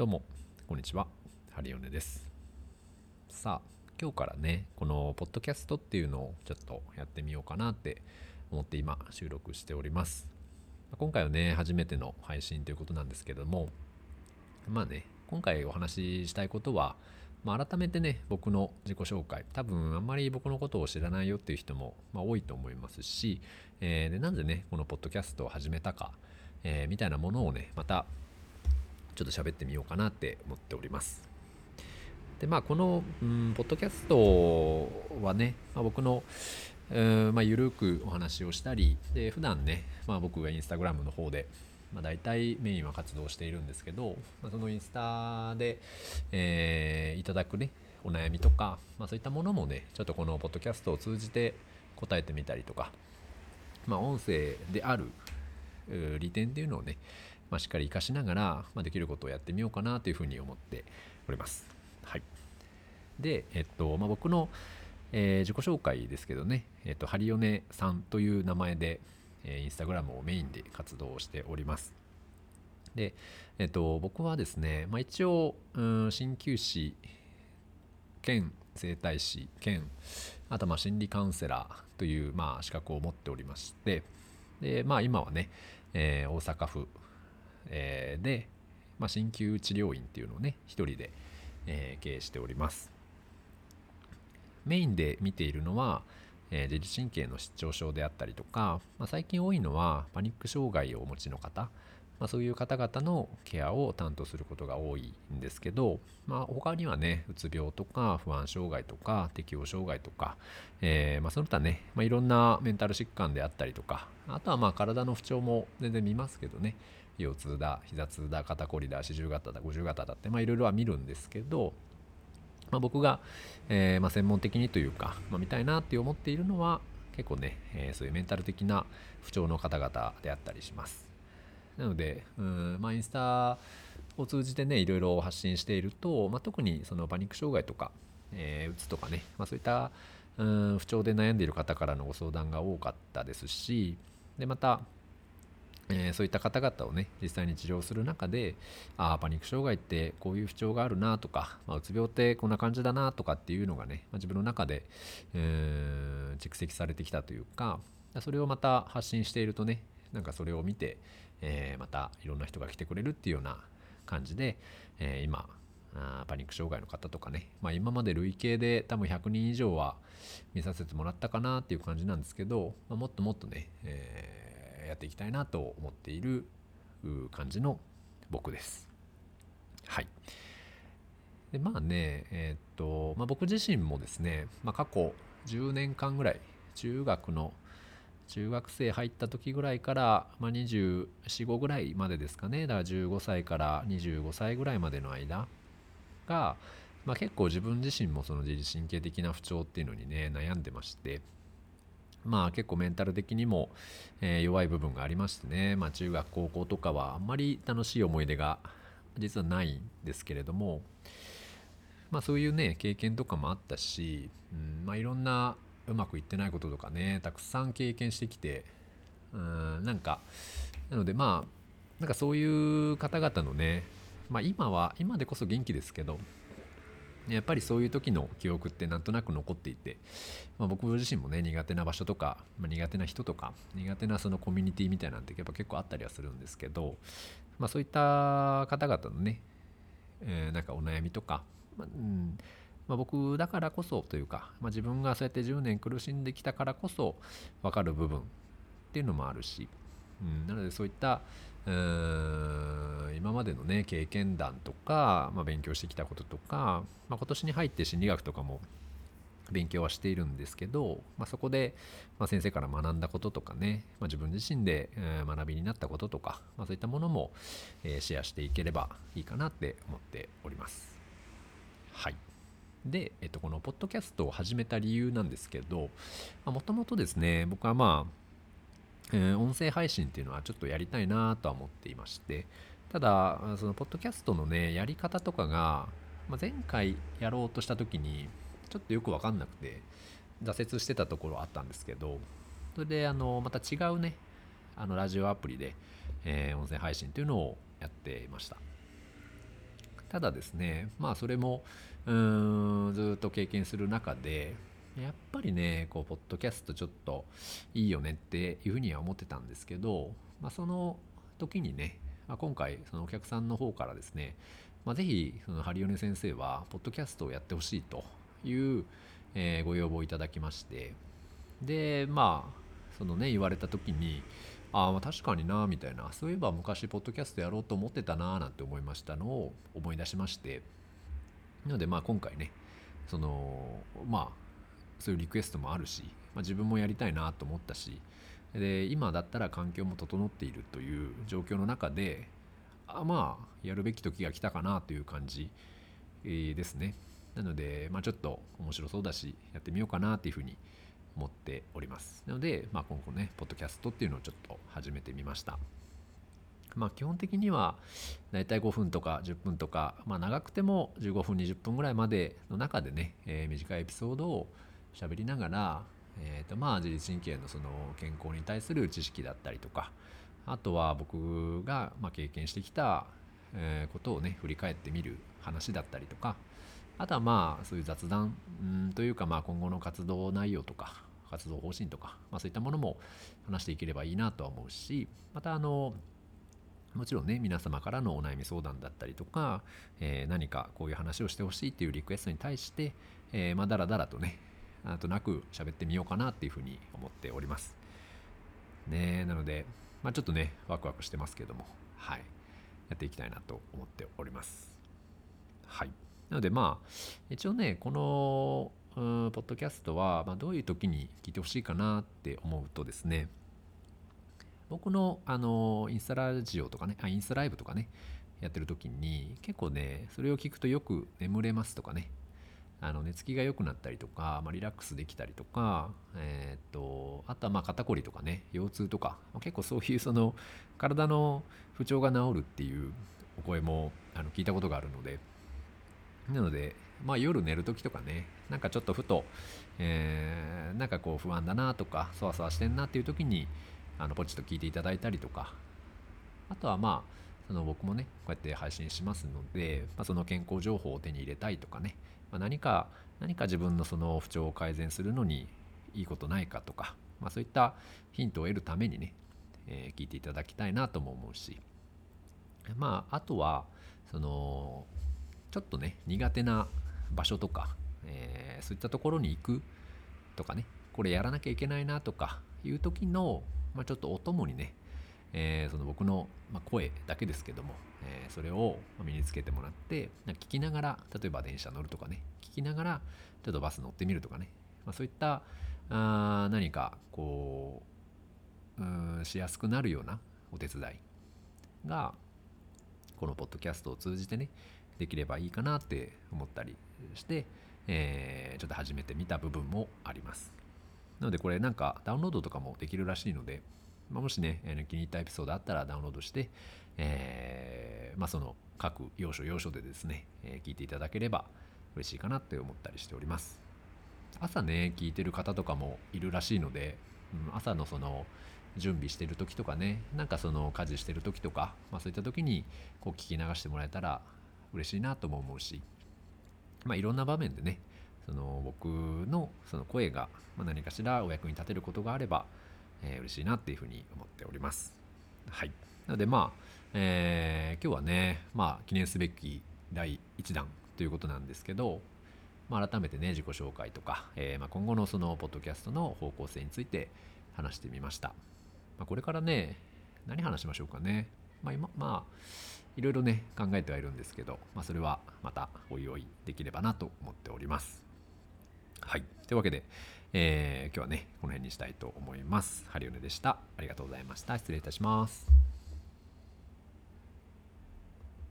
どうも、こんにちは。ハリオネです。さあ、今日からね、このポッドキャストっていうのをちょっとやってみようかなって思って今収録しております。今回はね、初めての配信ということなんですけども、まあね、今回お話ししたいことは、まあ、改めてね、僕の自己紹介、多分あんまり僕のことを知らないよっていう人も、まあ、多いと思いますし、えーでなんでね、このポッドキャストを始めたか、えーみたいなものをね、またちょっと喋ってみようかなって思っております。で、まあ、この、うん、ポッドキャストはね、まあ、僕の、うんまあ、ゆるくお話をしたり、で、普段ね、まあ、僕がインスタグラムの方で、まあ、大体メインは活動しているんですけど、まあ、そのインスタで、えーいただくね、お悩みとか、まあ、そういったものもね、ちょっとこのポッドキャストを通じて答えてみたりとか、まあ、音声である利点っていうのをね、まあ、しっかり活かしながら、まあ、できることをやってみようかなというふうに思っております。はい。で、えっと、まあ、僕の、えー自己紹介ですけどね、えっと、ハリオネさんという名前で、えーインスタグラムをメインで活動しております。で、えっと、僕はですね、まあ、一応、うん、鍼灸師兼整体師兼あとまあ心理カウンセラーというまあ資格を持っておりましてでまあ今はね、えー大阪府、えーで、まあ、鍼灸治療院っていうのをね一人で、えー経営しております。メインで見ているのは、えー自律神経の失調症であったりとか、まあ、最近多いのはパニック障害をお持ちの方まあ、そういう方々のケアを担当することが多いんですけど、まあ、他にはねうつ病とか不安障害とか適応障害とか、えーま、その他ね、ま、いろんなメンタル疾患であったりとかあとはまあ体の不調も全然見ますけどね。腰痛だ膝痛だ肩こりだ四十肩だ五十肩だっていろいろは見るんですけど、まあ、僕が、えーまあ、専門的にというか、まあ、見たいなって思っているのは結構ね、えーそういうメンタル的な不調の方々であったりします。なので、うんまあ、インスタを通じてね、いろいろ発信していると、まあ、特にそのパニック障害とか、えーうつとかね、まあ、そういった、うん、不調で悩んでいる方からのご相談が多かったですし、で、また、えーそういった方々をね、実際に治療する中で、ああ、パニック障害ってこういう不調があるなとか、まあ、うつ病ってこんな感じだなとかっていうのがね、まあ、自分の中で、えー蓄積されてきたというか、それをまた発信しているとね、なんかそれを見て、えーまたいろんな人が来てくれるっていうような感じで、え今あパニック障害の方とかね、まあ、今まで累計で多分100人以上は見させてもらったかなっていう感じなんですけど、まあ、もっともっとね、えーやっていきたいなと思っている感じの僕です。はい。でまあね、えーっと、まあ、僕自身もですね、まあ、過去10年間ぐらい、中学の中学生入った時ぐらいから、まあ、24、5ぐらいまでですかね。だから15歳から25歳ぐらいまでの間が、まあ、結構自分自身もその自律神経的な不調っていうのにね、悩んでまして、まあ結構メンタル的にも、え弱い部分がありましてね、まあ中学高校とかはあんまり楽しい思い出が実はないんですけれども、まあそういうね、経験とかもあったし、うん、まあいろんなうまくいってないこととかね、たくさん経験してきて、うん、なんか、なのでまあ、なんかそういう方々のね、まあ今は、今でこそ元気ですけど、やっぱりそういう時の記憶ってなんとなく残っていて、まあ、僕自身もね苦手な場所とか、まあ、苦手な人とか苦手なそのコミュニティみたいなんてやっぱ結構あったりはするんですけど、まあ、そういった方々のね、えーなんかお悩みとか、まあうんまあ、僕だからこそというか、まあ、自分がそうやって10年苦しんできたからこそ分かる部分っていうのもあるし、うん、なのでそういったうーん今までのね経験談とか、まあ、勉強してきたこととか、まあ、今年に入って心理学とかも勉強はしているんですけど、まあ、そこで、ま、先生から学んだこととかね、ま、自分自身で、学びになったこととか、ま、そういったものも、えシェアしていければいいかなって思っております。はい。で、えっと、このポッドキャストを始めた理由なんですけど、もともとですね、僕はまあ、えー音声配信っていうのはちょっとやりたいなとは思っていまして、ただ、そのポッドキャストのね、やり方とかが、まあ、前回やろうとした時に、ちょっとよくわかんなくて、挫折してたところあったんですけど、それで、あの、また違うね、あの、ラジオアプリで、えー音声配信っていうのをやっていました。ただですねまあそれもうーんずっと経験する中でやっぱりねこうポッドキャストちょっといいよねっていうふうには思ってたんですけど、まあ、その時にね、まあ、今回そのお客さんの方からですね、まあ、ぜひそのハリオネ先生はポッドキャストをやってほしいという、えー、ご要望をいただきましてでまあそのね言われた時にああ確かになみたいなそういえば昔ポッドキャストやろうと思ってたななんて思いましたのを思い出しましてなのでまあ今回ねそのまあそういうリクエストもあるし、まあ、自分もやりたいなと思ったしで今だったら環境も整っているという状況の中であまあやるべき時が来たかなという感じ、ですね。なので、まあ、ちょっと面白そうだしやってみようかなっていうふうに思っております。なので、まあ、今後ねポッドキャストっていうのをちょっと始めてみました。まあ基本的にはだいたい5分とか10分とか、まあ、長くても15分20分ぐらいまでの中でね、えー、短いエピソードを喋りながら、えーとまあ、自律神経のその健康に対する知識だったりとかあとは僕がま経験してきたえことをね振り返ってみる話だったりとかあとはまあそういう雑談んというかまあ今後の活動内容とか活動方針とか、まあ、そういったものも話していければいいなとは思うしまたあのもちろんね皆様からのお悩み相談だったりとか、えー、何かこういう話をしてほしいっていうリクエストに対して、えー、まあだらだらとねなんとなく喋ってみようかなっていうふうに思っております。ねなので、まあ、ちょっとねワクワクしてますけどもはい。やっていきたいなと思っております。はい。なのでまあ一応ねこのうんポッドキャストは、まあ、どういう時に聞いてほしいかなって思うとですね僕のあのインスタラジオとかねあインスタライブとかねやってる時に結構ねそれを聞くとよく眠れますとかねあの寝つきが良くなったりとか、まあ、リラックスできたりとか、えー、っとあとはまあ肩こりとかね腰痛とか結構そういうその体の不調が治るっていうお声もあの聞いたことがあるのでなので、まあ、夜寝る時とかねなんかちょっとふと、えー、なんかこう不安だなとかそわそわしてんなっていう時にあのポチッと聞いていただいたりとかあとはまあその僕もねこうやって配信しますので、まあ、その健康情報を手に入れたいとかね、まあ、何か何か自分のその不調を改善するのにいいことないかとか、まあ、そういったヒントを得るためにね、えー、聞いていただきたいなとも思うしまああとはそのちょっとね苦手な場所とか、えー、そういったところに行くとかねこれやらなきゃいけないなとかいう時の、まあ、ちょっとお供にね、えー、その僕の、ま、声だけですけども、えー、それを身につけてもらって聞きながら例えば電車乗るとかね聞きながらちょっとバス乗ってみるとかね、まあ、そういったあ何かこううんしやすくなるようなお手伝いがこのポッドキャストを通じてねできればいいかなって思ったりして、えー、ちょっと始めてみた部分もあります。なのでこれなんかダウンロードとかもできるらしいので、まあ、もしね、気に入ったエピソードあったらダウンロードして、えー、まあ、その各要所要所でですね、えー、聞いていただければ嬉しいかなって思ったりしております。朝ね、聞いてる方とかもいるらしいので、うん、朝のその準備してる時とかね、なんかその家事してる時とか、まあ、そういった時にこう聞き流してもらえたら嬉しいなとも思うし、まあ、いろんな場面でねその僕のその声が何かしらお役に立てることがあれば、えー、嬉しいなっていうふうに思っております。はい。なのでまあ、えー、今日はね、まあ記念すべき第1弾ということなんですけど、まあ、改めてね、自己紹介とか、えー、まあ、今後のそのポッドキャストの方向性について話してみました。まあ、これからね、何話しましょうかね。まあ今、まあ、いろいろね考えてはいるんですけど、まあ、それはまたおいおいできればなと思っておりますはいというわけで、えー、今日はねこの辺にしたいと思います。ハリオネでした。ありがとうございました。失礼いたします。